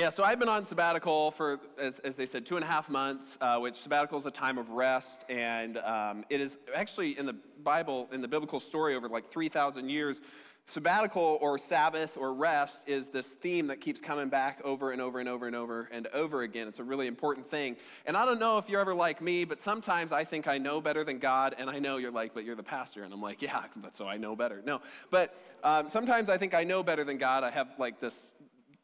Yeah, so I've been on sabbatical for, as, as they said, two and a half months, uh, which sabbatical is a time of rest. And um, it is actually in the Bible, in the biblical story over like 3,000 years, sabbatical or Sabbath or rest is this theme that keeps coming back over and over and over and over and over again. It's a really important thing. And I don't know if you're ever like me, but sometimes I think I know better than God. And I know you're like, but you're the pastor. And I'm like, yeah, but so I know better. No, but um, sometimes I think I know better than God. I have like this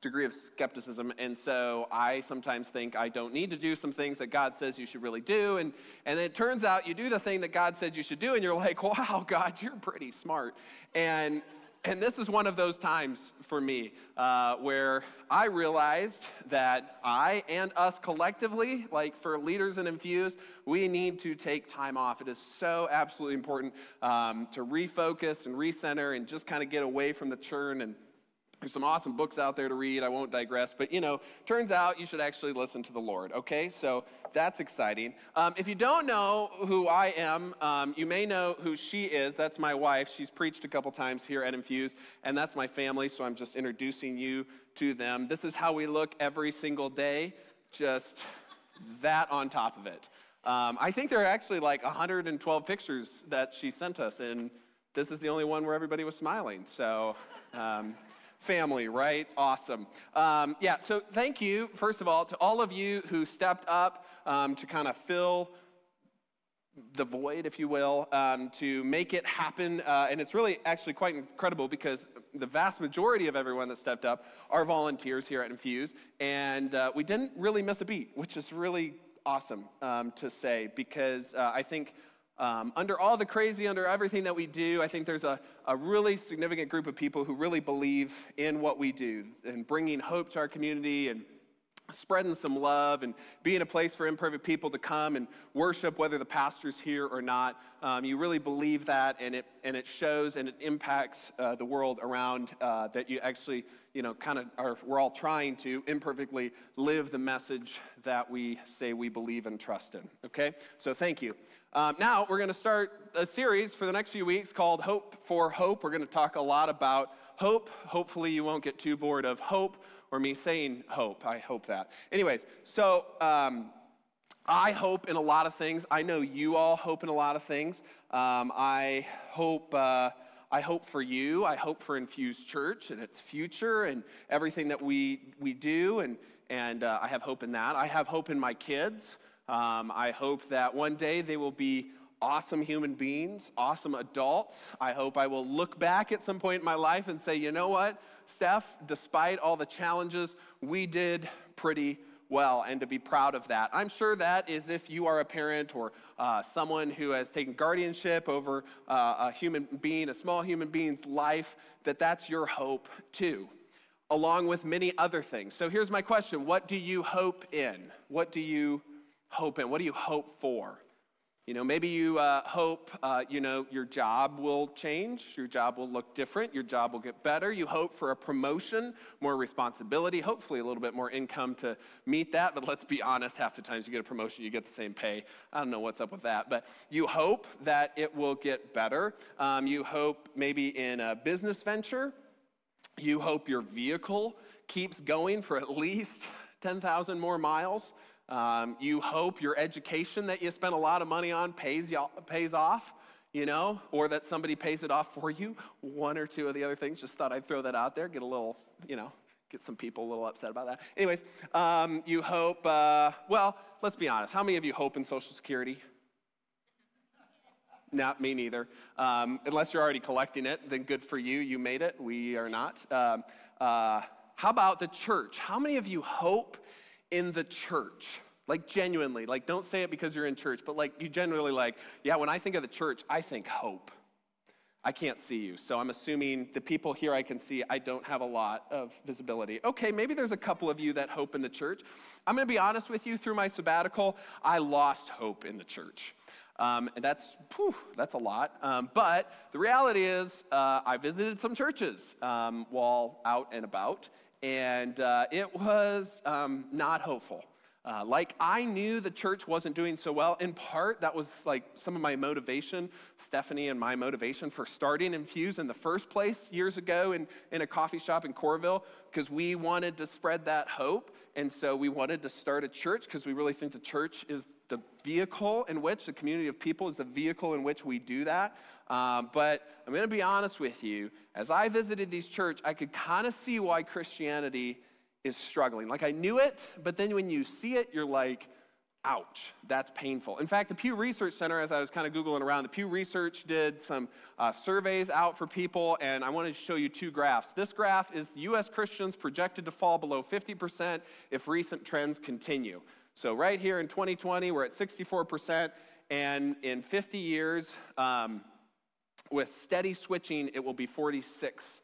degree of skepticism. And so I sometimes think I don't need to do some things that God says you should really do. And, and it turns out you do the thing that God said you should do, and you're like, wow, God, you're pretty smart. And, and this is one of those times for me uh, where I realized that I and us collectively, like for leaders and Infuse, we need to take time off. It is so absolutely important um, to refocus and recenter and just kind of get away from the churn and there's some awesome books out there to read. I won't digress. But, you know, turns out you should actually listen to the Lord, okay? So that's exciting. Um, if you don't know who I am, um, you may know who she is. That's my wife. She's preached a couple times here at Infuse, and that's my family, so I'm just introducing you to them. This is how we look every single day, just that on top of it. Um, I think there are actually like 112 pictures that she sent us, and this is the only one where everybody was smiling. So, um, family, right? Awesome. Um, yeah, so thank you, first of all, to all of you who stepped up um, to kind of fill the void, if you will, um, to make it happen. Uh, and it's really actually quite incredible because the vast majority of everyone that stepped up are volunteers here at Infuse. And uh, we didn't really miss a beat, which is really awesome um, to say because uh, I think um, under all the crazy, under everything that we do, I think there's a, a really significant group of people who really believe in what we do and bringing hope to our community and spreading some love and being a place for imperfect people to come and worship, whether the pastor's here or not. Um, you really believe that, and it, and it shows and it impacts uh, the world around uh, that you actually, you know, kind of are, we're all trying to imperfectly live the message that we say we believe and trust in. Okay? So thank you. Um, now, we're going to start a series for the next few weeks called Hope for Hope. We're going to talk a lot about hope. Hopefully, you won't get too bored of hope or me saying hope. I hope that. Anyways, so um, I hope in a lot of things. I know you all hope in a lot of things. Um, I hope. Uh, I hope for you. I hope for Infuse Church and its future and everything that we, we do. And, and uh, I have hope in that. I have hope in my kids. Um, I hope that one day they will be awesome human beings, awesome adults. I hope I will look back at some point in my life and say, you know what, Steph, despite all the challenges, we did pretty well and to be proud of that. I'm sure that is if you are a parent or uh, someone who has taken guardianship over uh, a human being, a small human being's life, that that's your hope too, along with many other things. So here's my question What do you hope in? What do you hope in? What do you hope for? You know, maybe you uh, hope, uh, you know, your job will change, your job will look different, your job will get better. You hope for a promotion, more responsibility, hopefully a little bit more income to meet that. But let's be honest, half the times you get a promotion, you get the same pay. I don't know what's up with that. But you hope that it will get better. Um, you hope maybe in a business venture, you hope your vehicle keeps going for at least 10,000 more miles. Um, you hope your education that you spent a lot of money on pays, pays off, you know, or that somebody pays it off for you. One or two of the other things. Just thought I'd throw that out there, get a little, you know, get some people a little upset about that. Anyways, um, you hope, uh, well, let's be honest. How many of you hope in Social Security? Not me neither. Um, unless you're already collecting it, then good for you. You made it. We are not. Um, uh, how about the church? How many of you hope in the church. Like genuinely, like don't say it because you're in church, but like you generally like, yeah, when I think of the church, I think hope. I can't see you. So I'm assuming the people here I can see, I don't have a lot of visibility. Okay, maybe there's a couple of you that hope in the church. I'm going to be honest with you, through my sabbatical, I lost hope in the church. Um, and that's, whew, that's a lot. Um, but the reality is, uh, I visited some churches um, while out and about, and uh, it was um, not hopeful. Uh, like I knew the church wasn't doing so well. In part, that was like some of my motivation, Stephanie and my motivation for starting Infuse in the first place years ago in, in a coffee shop in Coralville, because we wanted to spread that hope. And so we wanted to start a church because we really think the church is the vehicle in which, the community of people is the vehicle in which we do that. Um, but I'm going to be honest with you. As I visited these church, I could kind of see why Christianity is struggling. Like I knew it, but then when you see it, you're like, ouch, that's painful. In fact, the Pew Research Center, as I was kind of Googling around, the Pew Research did some uh, surveys out for people, and I wanted to show you two graphs. This graph is U.S. Christians projected to fall below 50% if recent trends continue. So, right here in 2020, we're at 64%, and in 50 years, um, with steady switching, it will be 46%.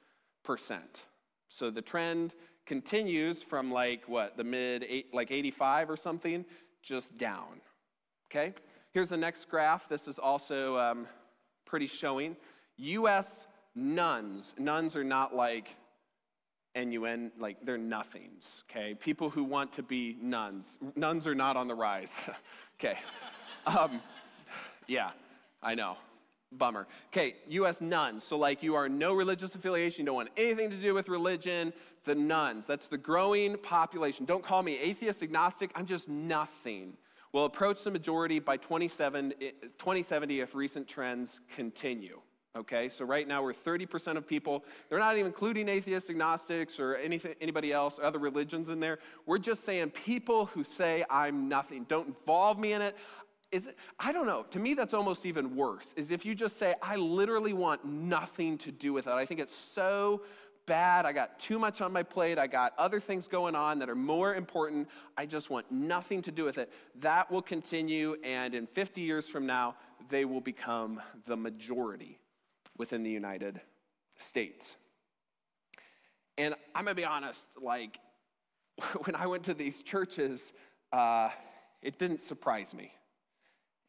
So, the trend continues from like what, the mid, eight, like 85 or something, just down. Okay? Here's the next graph. This is also um, pretty showing. US nuns. Nuns are not like NUN, like they're nothings, okay? People who want to be nuns. Nuns are not on the rise, okay? Um, yeah, I know. Bummer. Okay, US nuns. So, like, you are no religious affiliation, you don't want anything to do with religion. The nuns. that's the growing population. Don't call me atheist, agnostic, I'm just nothing. We'll approach the majority by 2070 eh, if recent trends continue. Okay, so right now we're 30% of people. They're not even including atheists, agnostics, or anything, anybody else, other religions in there. We're just saying people who say, I'm nothing, don't involve me in it. Is it, I don't know. To me, that's almost even worse, is if you just say, I literally want nothing to do with it. I think it's so bad. I got too much on my plate. I got other things going on that are more important. I just want nothing to do with it. That will continue, and in 50 years from now, they will become the majority within the United States. And I'm gonna be honest, like, when I went to these churches, uh, it didn't surprise me.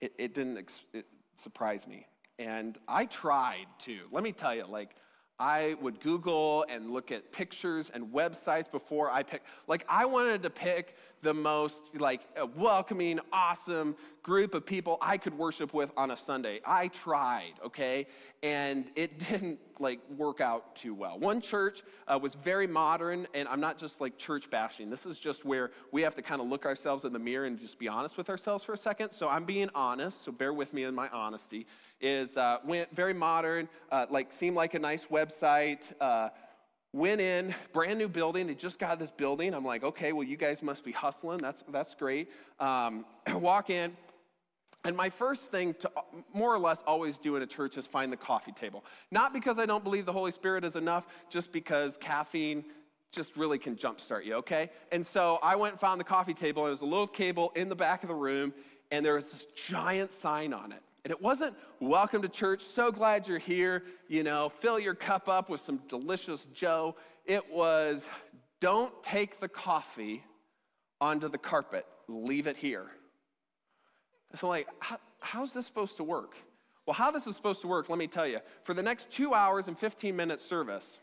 It, it didn't ex- it surprise me. And I tried to. Let me tell you, like, I would Google and look at pictures and websites before I picked. Like, I wanted to pick the most like uh, welcoming, awesome group of people I could worship with on a Sunday. I tried, okay, and it didn't like work out too well. One church uh, was very modern, and I'm not just like church bashing. This is just where we have to kind of look ourselves in the mirror and just be honest with ourselves for a second. So I'm being honest. So bear with me in my honesty. Is uh, went very modern, uh, like seemed like a nice website uh, Went in, brand new building. They just got this building. I'm like, okay, well, you guys must be hustling. That's, that's great. Um, walk in, and my first thing to more or less always do in a church is find the coffee table. Not because I don't believe the Holy Spirit is enough, just because caffeine just really can jumpstart you, okay? And so I went and found the coffee table. There was a little cable in the back of the room, and there was this giant sign on it. And it wasn't, welcome to church, so glad you're here, you know, fill your cup up with some delicious Joe. It was, don't take the coffee onto the carpet, leave it here. So, like, how, how's this supposed to work? Well, how this is supposed to work, let me tell you. For the next two hours and 15 minutes service,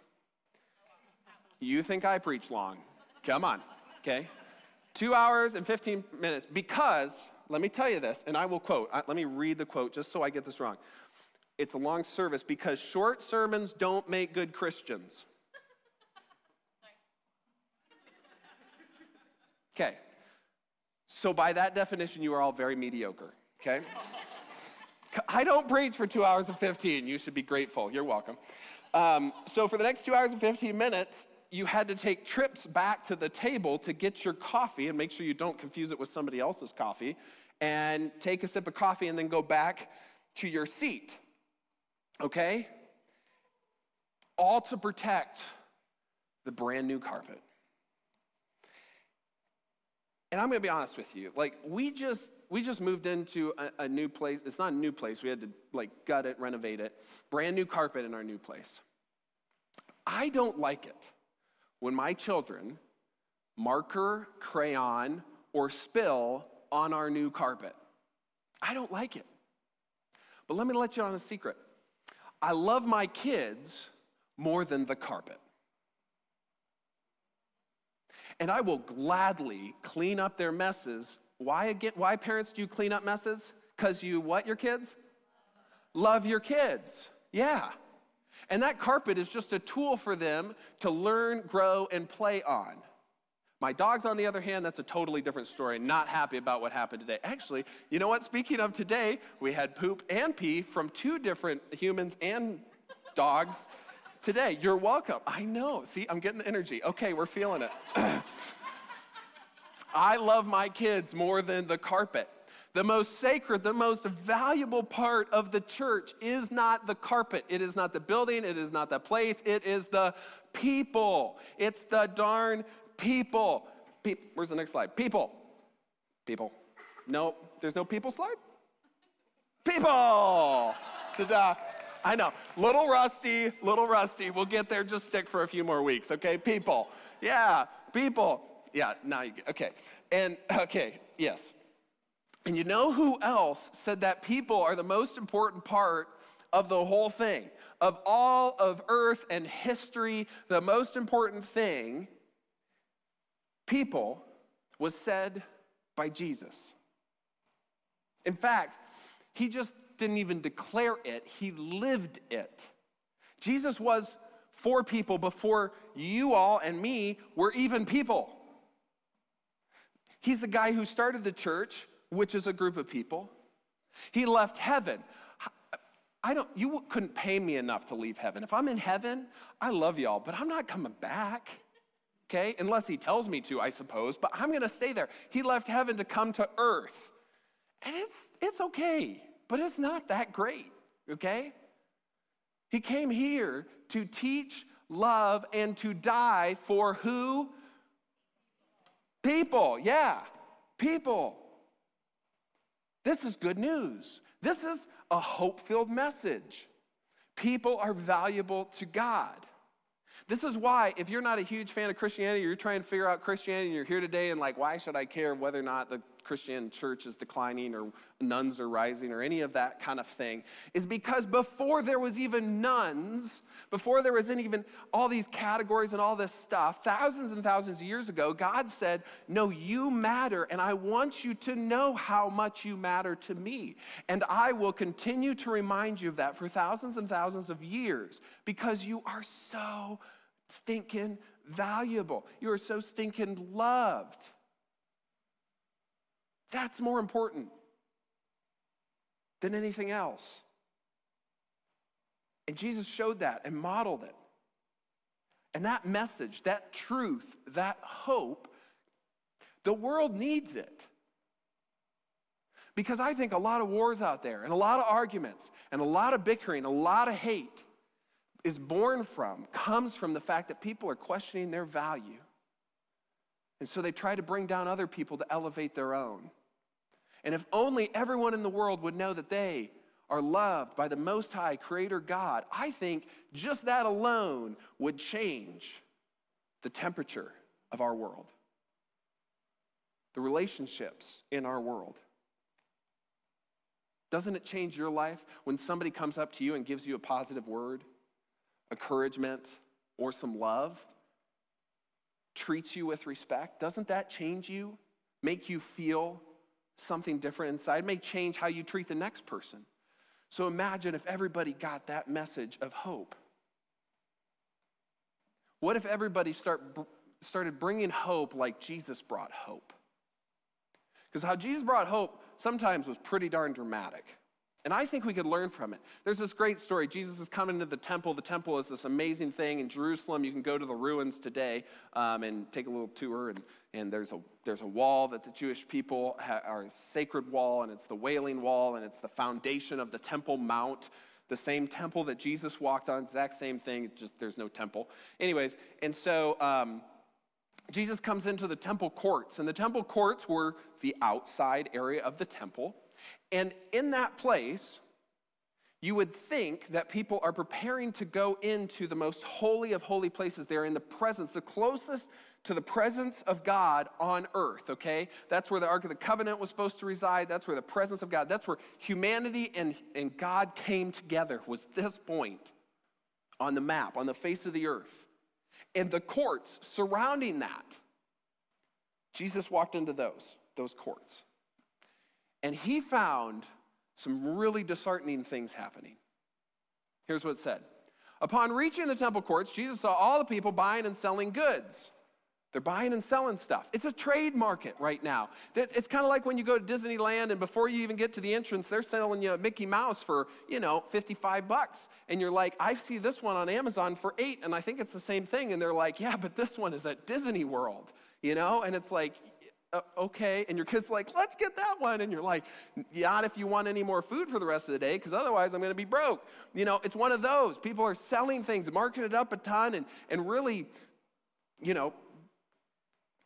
you think I preach long. Come on, okay? Two hours and 15 minutes because let me tell you this, and I will quote. Let me read the quote just so I get this wrong. It's a long service because short sermons don't make good Christians. Okay. So, by that definition, you are all very mediocre, okay? I don't preach for two hours and 15. You should be grateful. You're welcome. Um, so, for the next two hours and 15 minutes, you had to take trips back to the table to get your coffee and make sure you don't confuse it with somebody else's coffee and take a sip of coffee and then go back to your seat. Okay? All to protect the brand new carpet. And I'm going to be honest with you. Like we just we just moved into a, a, new place. It's not a new place. We had to like gut it, renovate it. Brand new carpet in our new place. I don't like it when my children marker, crayon, or spill on our new carpet. I don't like it. But let me let you on a secret. I love my kids more than the carpet. And I will gladly clean up their messes. Why again? Why parents do you clean up messes? Because you what your kids? Love your kids. Yeah. And that carpet is just a tool for them to learn, grow, and play on. My dogs, on the other hand, that's a totally different story. Not happy about what happened today. Actually, you know what? Speaking of today, we had poop and pee from two different humans and dogs today. You're welcome. I know. See, I'm getting the energy. Okay, we're feeling it. I love my kids more than the carpet. The most sacred, the most valuable part of the church is not the carpet. It is not the building. It is not the place. It is the people. It's the darn people. Pe- Where's the next slide? People. People. No, there's no people slide? People. Ta-da. I know. Little rusty, little rusty. We'll get there. Just stick for a few more weeks, okay? People. Yeah, people. Yeah, now you get, okay. And, okay, yes. And you know who else said that people are the most important part of the whole thing? Of all of earth and history, the most important thing, people, was said by Jesus. In fact, he just didn't even declare it, he lived it. Jesus was for people before you all and me were even people. He's the guy who started the church which is a group of people. He left heaven. I don't, you couldn't pay me enough to leave heaven. If I'm in heaven, I love y'all, but I'm not coming back. Okay? Unless he tells me to, I suppose, but I'm to stay there. He left heaven to come to earth. And it's, it's okay, but it's not that great. Okay? He came here to teach, love, and to die for who? People. Yeah, people. This is good news. This is a hope filled message. People are valuable to God. This is why, if you're not a huge fan of Christianity, you're trying to figure out Christianity, and you're here today and like, why should I care whether or not the Christian church is declining or nuns are rising or any of that kind of thing, is because before there was even nuns, before there was even all these categories and all this stuff, thousands and thousands of years ago, God said, No, you matter, and I want you to know how much you matter to me. And I will continue to remind you of that for thousands and thousands of years because you are so stinking valuable. You are so stinking loved. That's more important than anything else. And Jesus showed that and modeled it. And that message, that truth, that hope, the world needs it. Because I think a lot of wars out there, and a lot of arguments, and a lot of bickering, a lot of hate is born from, comes from the fact that people are questioning their value. And so they try to bring down other people to elevate their own. And if only everyone in the world would know that they are loved by the Most High Creator God, I think just that alone would change the temperature of our world, the relationships in our world. Doesn't it change your life when somebody comes up to you and gives you a positive word, encouragement, or some love? Treats you with respect? Doesn't that change you? Make you feel something different inside, may change how you treat the next person. So imagine if everybody got that message of hope. What if everybody start, started bringing hope like Jesus brought hope? Because how Jesus brought hope sometimes was pretty darn dramatic. And I think we could learn from it. There's this great story. Jesus is coming to the temple. The temple is this amazing thing in Jerusalem. You can go to the ruins today um, and take a little tour. And, and there's, a, there's a wall that the Jewish people are a sacred wall, and it's the Wailing Wall, and it's the foundation of the Temple Mount. The same temple that Jesus walked on, exact same thing, just there's no temple. Anyways, and so um, Jesus comes into the temple courts, and the temple courts were the outside area of the temple. And in that place, you would think that people are preparing to go into the most holy of holy places. They're in the presence, the closest to the presence of God on earth, okay? That's where the Ark of the Covenant was supposed to reside. That's where the presence of God, that's where humanity and, and God came together, was this point on the map, on the face of the earth. And the courts surrounding that Jesus walked into those, those courts. And he found some really disheartening things happening. Here's what it said Upon reaching the temple courts, Jesus saw all the people buying and selling goods. They're buying and selling stuff. It's a trade market right now. It's kind of like when you go to Disneyland and before you even get to the entrance, they're selling you a Mickey Mouse for, you know, 55 bucks. And you're like, I see this one on Amazon for eight, and I think it's the same thing. And they're like, yeah, but this one is at Disney World, you know? And it's like, uh, okay. And your kid's like, let's get that one. And you're like, not if you want any more food for the rest of the day, because otherwise I'm going to be broke. You know, it's one of those. People are selling things, marking it up a ton, and, and really, you know,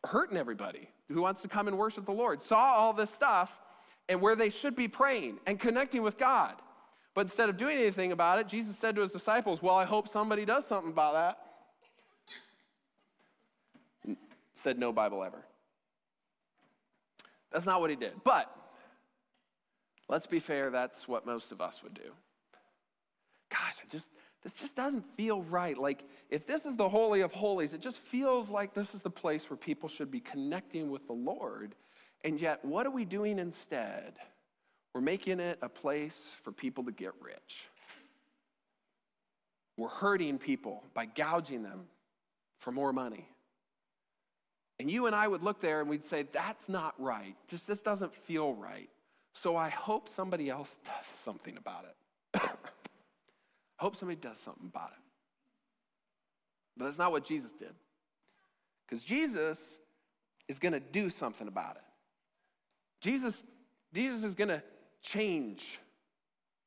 hurting everybody who wants to come and worship the Lord. Saw all this stuff and where they should be praying and connecting with God. But instead of doing anything about it, Jesus said to his disciples, Well, I hope somebody does something about that. Said no Bible ever. That's not what he did. But let's be fair, that's what most of us would do. Gosh, I just this just doesn't feel right. Like if this is the holy of holies, it just feels like this is the place where people should be connecting with the Lord. And yet, what are we doing instead? We're making it a place for people to get rich. We're hurting people by gouging them for more money. And you and I would look there and we'd say, that's not right. Just this doesn't feel right. So I hope somebody else does something about it. I hope somebody does something about it. But that's not what Jesus did. Because Jesus is going to do something about it. Jesus, Jesus is going to change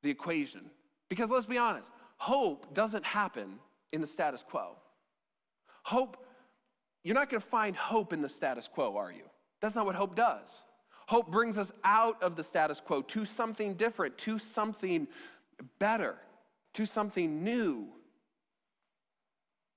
the equation. Because let's be honest, hope doesn't happen in the status quo. Hope you're not going to find hope in the status quo, are you? That's not what hope does. Hope brings us out of the status quo to something different, to something better, to something new.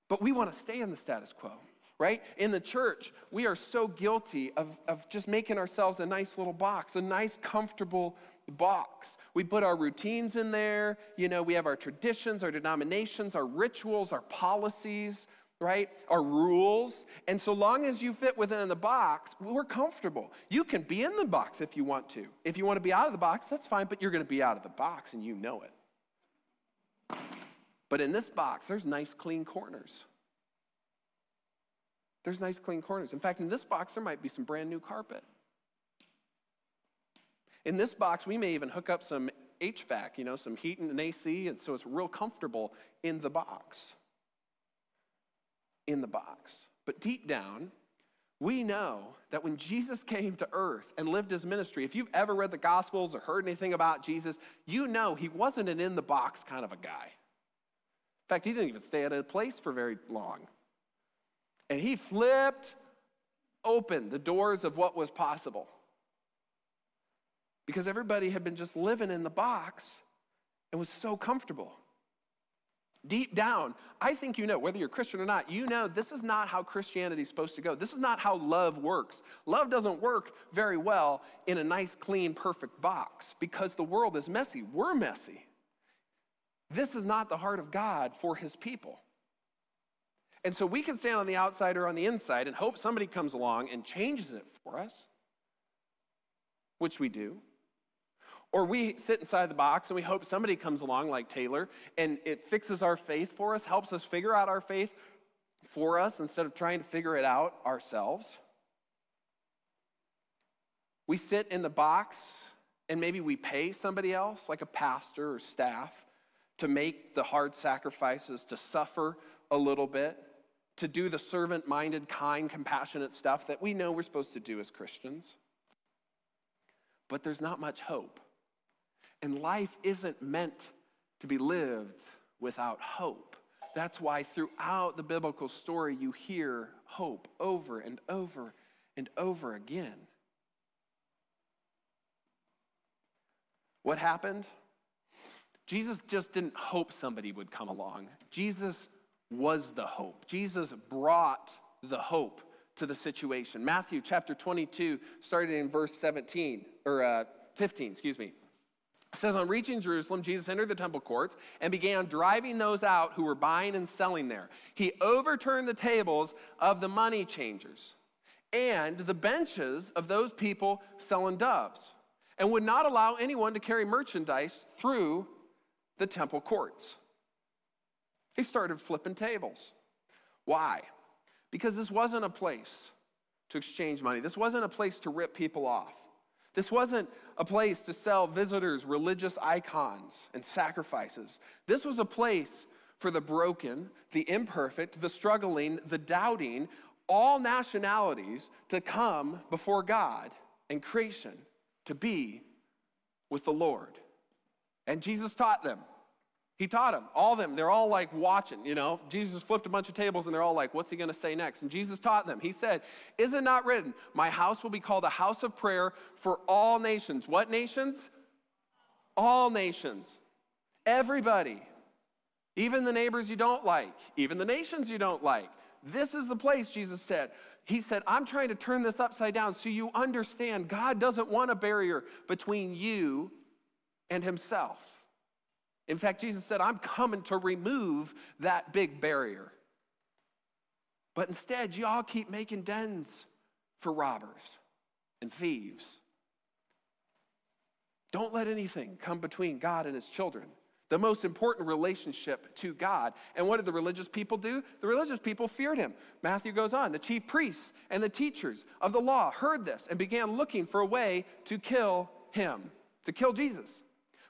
But we want to stay in the status quo, right? In the church, we are so guilty of, of just making ourselves a nice little box, a nice, comfortable box. We put our routines in there, you know, we have our traditions, our denominations, our rituals, our policies, right? Our rules. And so long as you fit within the box, we're comfortable. You can be in the box if you want to. If you want to be out of the box, that's fine, but you're going to be out of the box and you know it. But in this box, there's nice, clean corners. There's nice, clean corners. In fact, in this box, there might be some brand new carpet. In this box, we may even hook up some HVAC, you know, some heat and an AC, and so it's real comfortable in the box in the box. But deep down, we know that when Jesus came to earth and lived his ministry, if you've ever read the Gospels or heard anything about Jesus, you know he wasn't an in the box kind of a guy. In fact, he didn't even stay at a place for very long. And he flipped open the doors of what was possible. Because everybody had been just living in the box and was so comfortable. Deep down, I think you know, whether you're Christian or not, you know this is not how Christianity is supposed to go. This is not how love works. Love doesn't work very well in a nice, clean, perfect box because the world is messy. We're messy. This is not the heart of God for his people. And so we can stand on the outside or on the inside and hope somebody comes along and changes it for us, which we do. Or we sit inside the box and we hope somebody comes along like Taylor and it fixes our faith for us, helps us figure out our faith for us instead of trying to figure it out ourselves. We sit in the box and maybe we pay somebody else, like a pastor or staff, to make the hard sacrifices, to suffer a little bit, to do the servant minded, kind, compassionate stuff that we know we're supposed to do as Christians. But there's not much hope. And life isn't meant to be lived without hope. That's why throughout the biblical story, you hear hope over and over and over again. What happened? Jesus just didn't hope somebody would come along. Jesus was the hope. Jesus brought the hope to the situation. Matthew chapter 22, starting in verse 17, or uh, 15, excuse me. It says, On reaching Jerusalem, Jesus entered the temple courts and began driving those out who were buying and selling there. He overturned the tables of the money changers and the benches of those people selling doves, and would not allow anyone to carry merchandise through the temple courts. He started flipping tables. Why? Because this wasn't a place to exchange money. This wasn't a place to rip people off. This wasn't a place to sell visitors religious icons and sacrifices. This was a place for the broken, the imperfect, the struggling, the doubting, all nationalities to come before God and creation to be with the Lord. And Jesus taught them. He taught them, all them. They're all like watching, you know. Jesus flipped a bunch of tables and they're all like, what's he going to say next? And Jesus taught them. He said, Is it not written, My house will be called a house of prayer for all nations? What nations? All nations. Everybody. Even the neighbors you don't like, even the nations you don't like. This is the place, Jesus said. He said, I'm trying to turn this upside down so you understand God doesn't want a barrier between you and Himself. In fact, Jesus said, I'm coming to remove that big barrier. But instead, y'all keep making dens for robbers and thieves. Don't let anything come between God and his children. The most important relationship to God. And what did the religious people do? The religious people feared him. Matthew goes on. The chief priests and the teachers of the law heard this and began looking for a way to kill him, to kill Jesus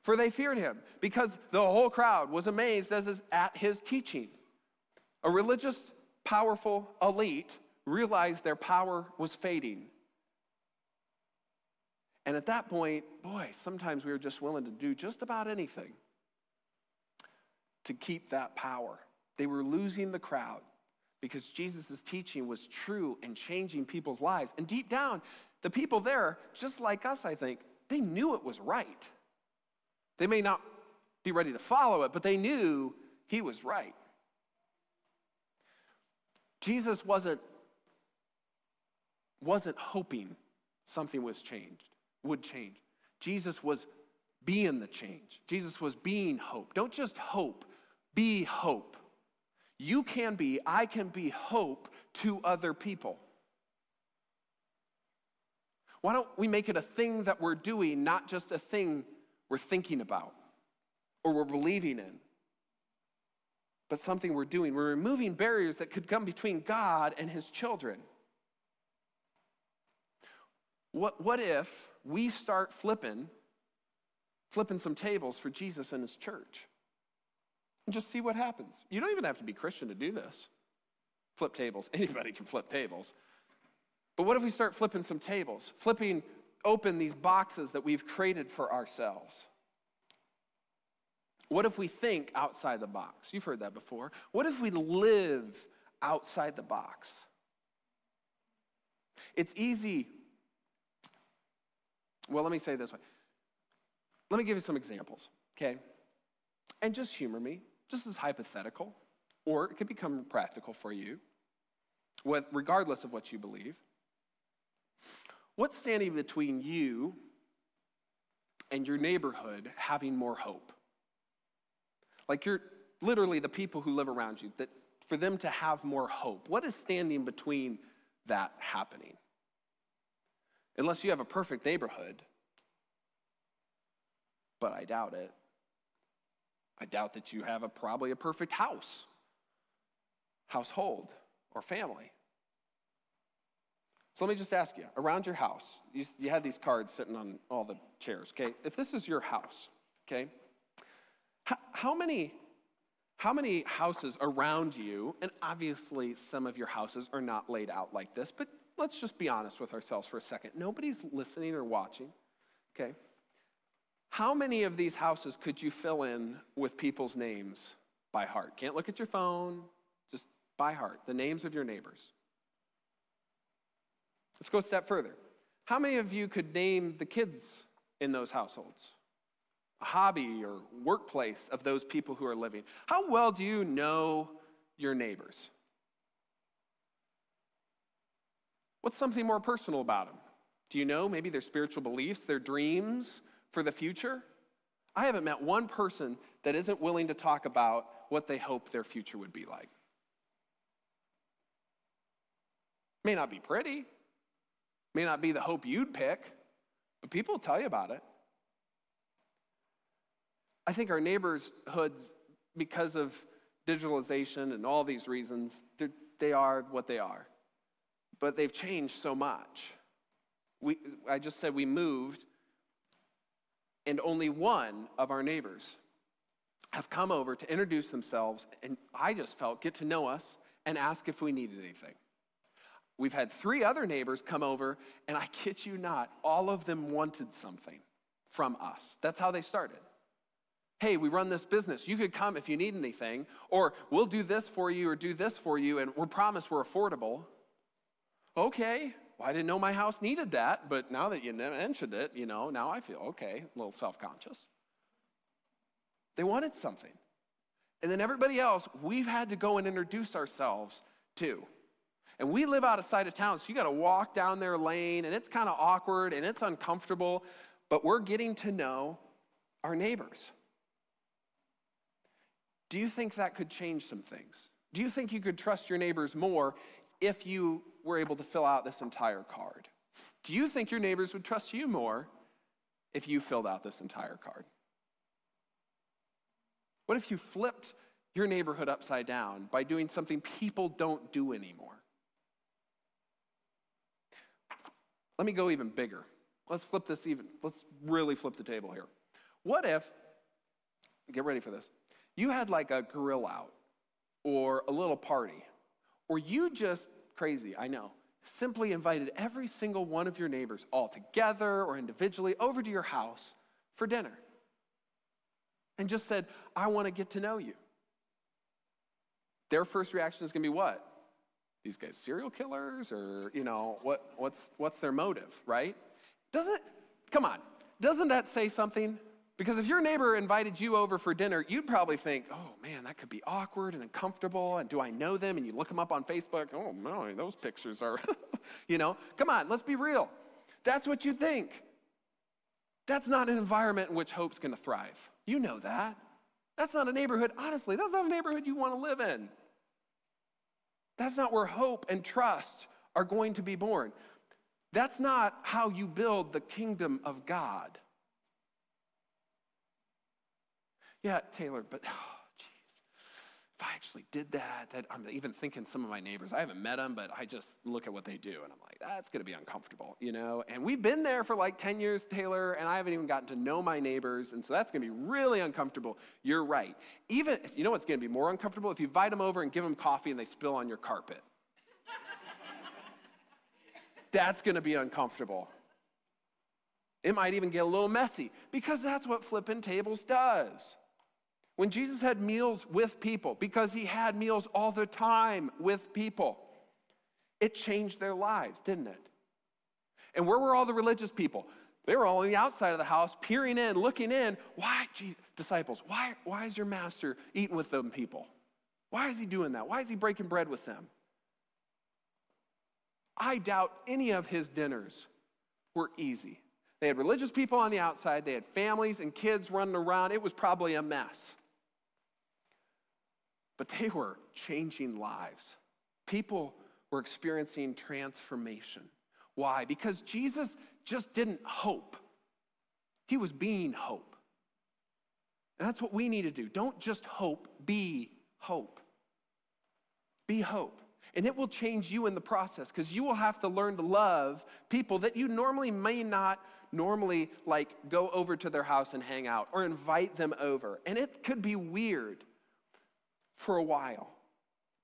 for they feared him, because the whole crowd was amazed at his teaching. A religious, powerful elite realized their power was fading. And at that point, boy, sometimes we were just willing to do just about anything to keep that power. They were losing the crowd because Jesus' teaching was true and changing people's lives. And deep down, the people there, just like us, I think, they knew it was right. They may not be ready to follow it, but they knew he was right. Jesus wasn't, wasn't hoping something was changed, would change. Jesus was being the change. Jesus was being hope. Don't just hope, be hope. You can be, I can be hope to other people. Why don't we make it a thing that we're doing, not just a thing we're thinking about or we're believing in, but something we're doing. We're removing barriers that could come between God and his children. What, what if we start flipping, flipping some tables for Jesus and his church? And just see what happens. You don't even have to be Christian to do this. Flip tables. Anybody can flip tables. But what if we start flipping some tables? Flipping open these boxes that we've created for ourselves? What if we think outside the box? You've heard that before. What if we live outside the box? It's easy. Well, let me say this way. Let me give you some examples, okay? And just humor me, just as hypothetical, or it could become practical for you, regardless of what you believe. What's standing between you and your neighborhood having more hope? Like you're literally the people who live around you, that for them to have more hope. What is standing between that happening? Unless you have a perfect neighborhood, but I doubt it. I doubt that you have a, probably a perfect house, household, or family. So let me just ask you around your house, you, you had these cards sitting on all the chairs, okay? If this is your house, okay, how, how, many, how many houses around you, and obviously some of your houses are not laid out like this, but let's just be honest with ourselves for a second. Nobody's listening or watching, okay? How many of these houses could you fill in with people's names by heart? Can't look at your phone, just by heart, the names of your neighbors. Let's go a step further. How many of you could name the kids in those households? A hobby or workplace of those people who are living? How well do you know your neighbors? What's something more personal about them? Do you know maybe their spiritual beliefs, their dreams for the future? I haven't met one person that isn't willing to talk about what they hope their future would be like. May not be pretty, May not be the hope you'd pick, but people tell you about it. I think our neighborhoods, because of digitalization and all these reasons, they are what they are. But they've changed so much. We, I just said we moved, and only one of our neighbors have come over to introduce themselves, and I just felt get to know us and ask if we needed anything. We've had three other neighbors come over, and I kid you not, all of them wanted something from us. That's how they started. Hey, we run this business. You could come if you need anything, or we'll do this for you or do this for you, and we promise we're affordable. Okay, well, I didn't know my house needed that, but now that you mentioned it, you know, now I feel okay, a little self conscious. They wanted something. And then everybody else, we've had to go and introduce ourselves to. And we live out of sight of town, so you got to walk down their lane, and it's kind of awkward and it's uncomfortable, but we're getting to know our neighbors. Do you think that could change some things? Do you think you could trust your neighbors more if you were able to fill out this entire card? Do you think your neighbors would trust you more if you filled out this entire card? What if you flipped your neighborhood upside down by doing something people don't do anymore? Let me go even bigger. Let's flip this even, let's really flip the table here. What if, get ready for this, you had like a grill out or a little party, or you just, crazy, I know, simply invited every single one of your neighbors, all together or individually, over to your house for dinner and just said, I want to get to know you. Their first reaction is going to be what? These guys serial killers or, you know, what, what's, what's their motive, right? Doesn't, come on, doesn't that say something? Because if your neighbor invited you over for dinner, you'd probably think, oh man, that could be awkward and uncomfortable. And do I know them? And you look them up on Facebook. Oh no, those pictures are, you know, come on, let's be real. That's what you'd think. That's not an environment in which hope's to thrive. You know that. That's not a neighborhood, honestly, that's not a neighborhood you want to live in. That's not where hope and trust are going to be born. That's not how you build the kingdom of God. Yeah, Taylor, but oh, I actually did that, that I'm even thinking some of my neighbors, I haven't met them, but I just look at what they do and I'm like, that's going to be uncomfortable, you know? And we've been there for like 10 years, Taylor, and I haven't even gotten to know my neighbors. And so that's going to be really uncomfortable. You're right. Even, you know what's going to be more uncomfortable? If you invite them over and give them coffee and they spill on your carpet. that's going to be uncomfortable. It might even get a little messy because that's what flipping tables does. When Jesus had meals with people, because he had meals all the time with people, it changed their lives, didn't it? And where were all the religious people? They were all on the outside of the house, peering in, looking in. Why, Jesus, disciples, why, why is your master eating with them people? Why is he doing that? Why is he breaking bread with them? I doubt any of his dinners were easy. They had religious people on the outside, they had families and kids running around. It was probably a mess but they were changing lives. People were experiencing transformation. Why? Because Jesus just didn't hope, he was being hope. And that's what we need to do. Don't just hope, be hope. Be hope. And it will change you in the process because you will have to learn to love people that you normally may not normally like go over to their house and hang out or invite them over. And it could be weird for a while.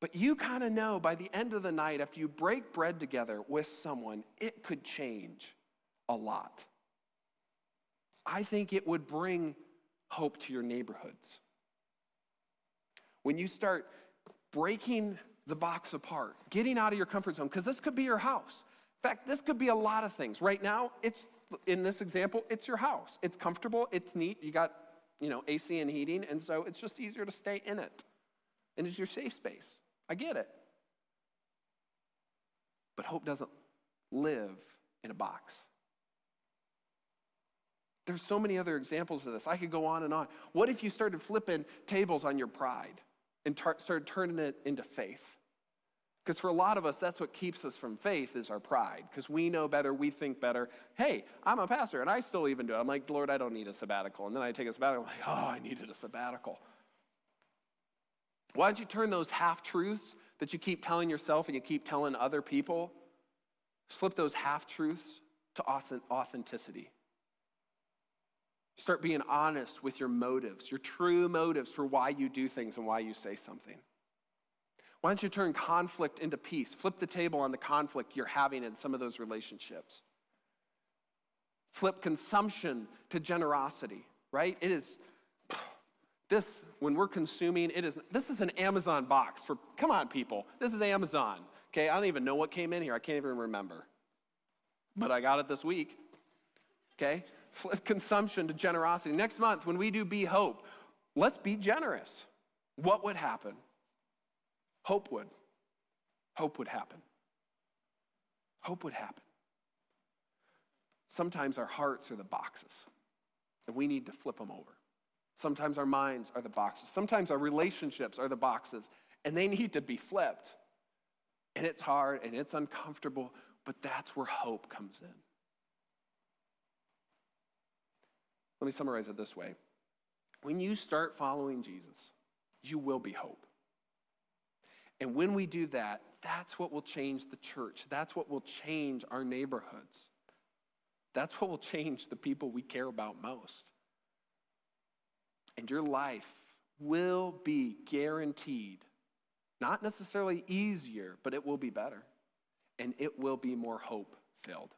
But you kind of know by the end of the night, if you break bread together with someone, it could change a lot. I think it would bring hope to your neighborhoods. When you start breaking the box apart, getting out of your comfort zone, because this could be your house. In fact, this could be a lot of things. Right now, it's in this example, it's your house. It's comfortable, it's neat, you got, you know, AC and heating, and so it's just easier to stay in it and it's your safe space. I get it. But hope doesn't live in a box. There's so many other examples of this. I could go on and on. What if you started flipping tables on your pride and tar- started turning it into faith? Because for a lot of us, that's what keeps us from faith is our pride. Because we know better, we think better. Hey, I'm a pastor, and I still even do it. I'm like, Lord, I don't need a sabbatical. And then I take a sabbatical. I'm like, oh, I needed a sabbatical. Why don't you turn those half truths that you keep telling yourself and you keep telling other people, flip those half truths to authenticity? Start being honest with your motives, your true motives for why you do things and why you say something. Why don't you turn conflict into peace? Flip the table on the conflict you're having in some of those relationships. Flip consumption to generosity, right? It is this when we're consuming, it is this is an Amazon box for come on people. This is Amazon. Okay, I don't even know what came in here. I can't even remember. But I got it this week. Okay? Flip consumption to generosity. Next month when we do be hope, let's be generous. What would happen? Hope would. Hope would happen. Hope would happen. Sometimes our hearts are the boxes, and we need to flip them over. Sometimes our minds are the boxes. Sometimes our relationships are the boxes, and they need to be flipped. And it's hard and it's uncomfortable, but that's where hope comes in. Let me summarize it this way when you start following Jesus, you will be hope. And when we do that, that's what will change the church. That's what will change our neighborhoods. That's what will change the people we care about most. And your life will be guaranteed, not necessarily easier, but it will be better. And it will be more hope filled.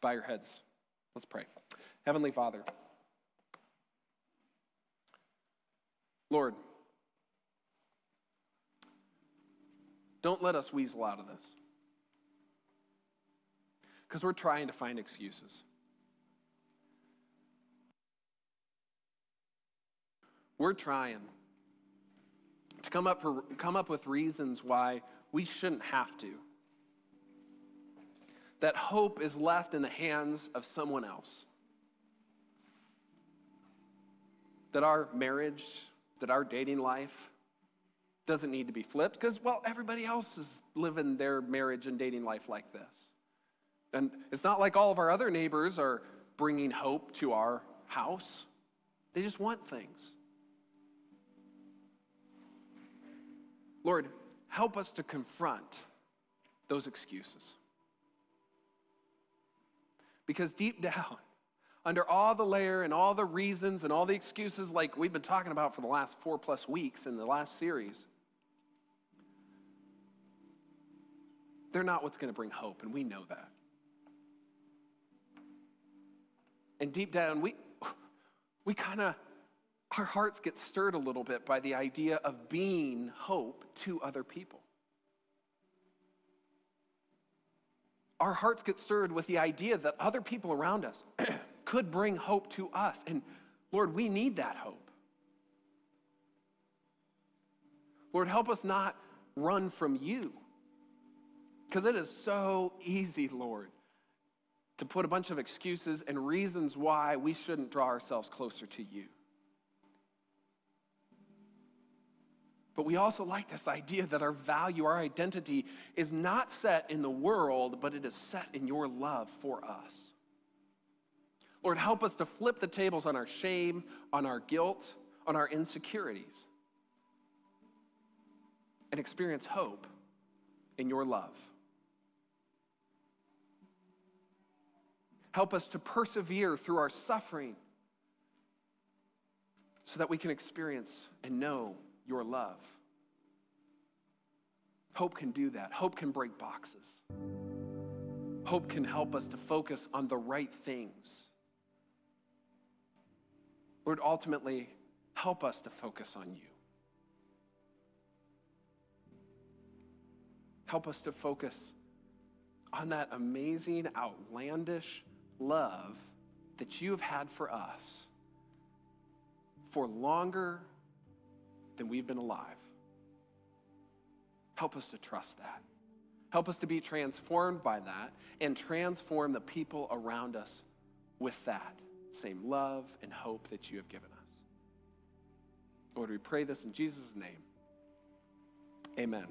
Bow your heads. Let's pray. Heavenly Father, Lord, Don't let us weasel out of this. Because we're trying to find excuses. We're trying to come up, for, come up with reasons why we shouldn't have to. That hope is left in the hands of someone else. That our marriage, that our dating life, doesn't need to be flipped because, well, everybody else is living their marriage and dating life like this. And it's not like all of our other neighbors are bringing hope to our house, they just want things. Lord, help us to confront those excuses. Because deep down, under all the layer and all the reasons and all the excuses, like we've been talking about for the last four plus weeks in the last series, They're not what's going to bring hope, and we know that. And deep down, we, we kind of, our hearts get stirred a little bit by the idea of being hope to other people. Our hearts get stirred with the idea that other people around us could bring hope to us. And Lord, we need that hope. Lord, help us not run from you. Because it is so easy, Lord, to put a bunch of excuses and reasons why we shouldn't draw ourselves closer to you. But we also like this idea that our value, our identity is not set in the world, but it is set in your love for us. Lord, help us to flip the tables on our shame, on our guilt, on our insecurities, and experience hope in your love. Help us to persevere through our suffering so that we can experience and know your love. Hope can do that. Hope can break boxes. Hope can help us to focus on the right things. Lord, ultimately, help us to focus on you. Help us to focus on that amazing, outlandish, love that you have had for us for longer than we've been alive. Help us to trust that. Help us to be transformed by that and transform the people around us with that same love and hope that you have given us. Lord, we pray this in Jesus' name. Amen.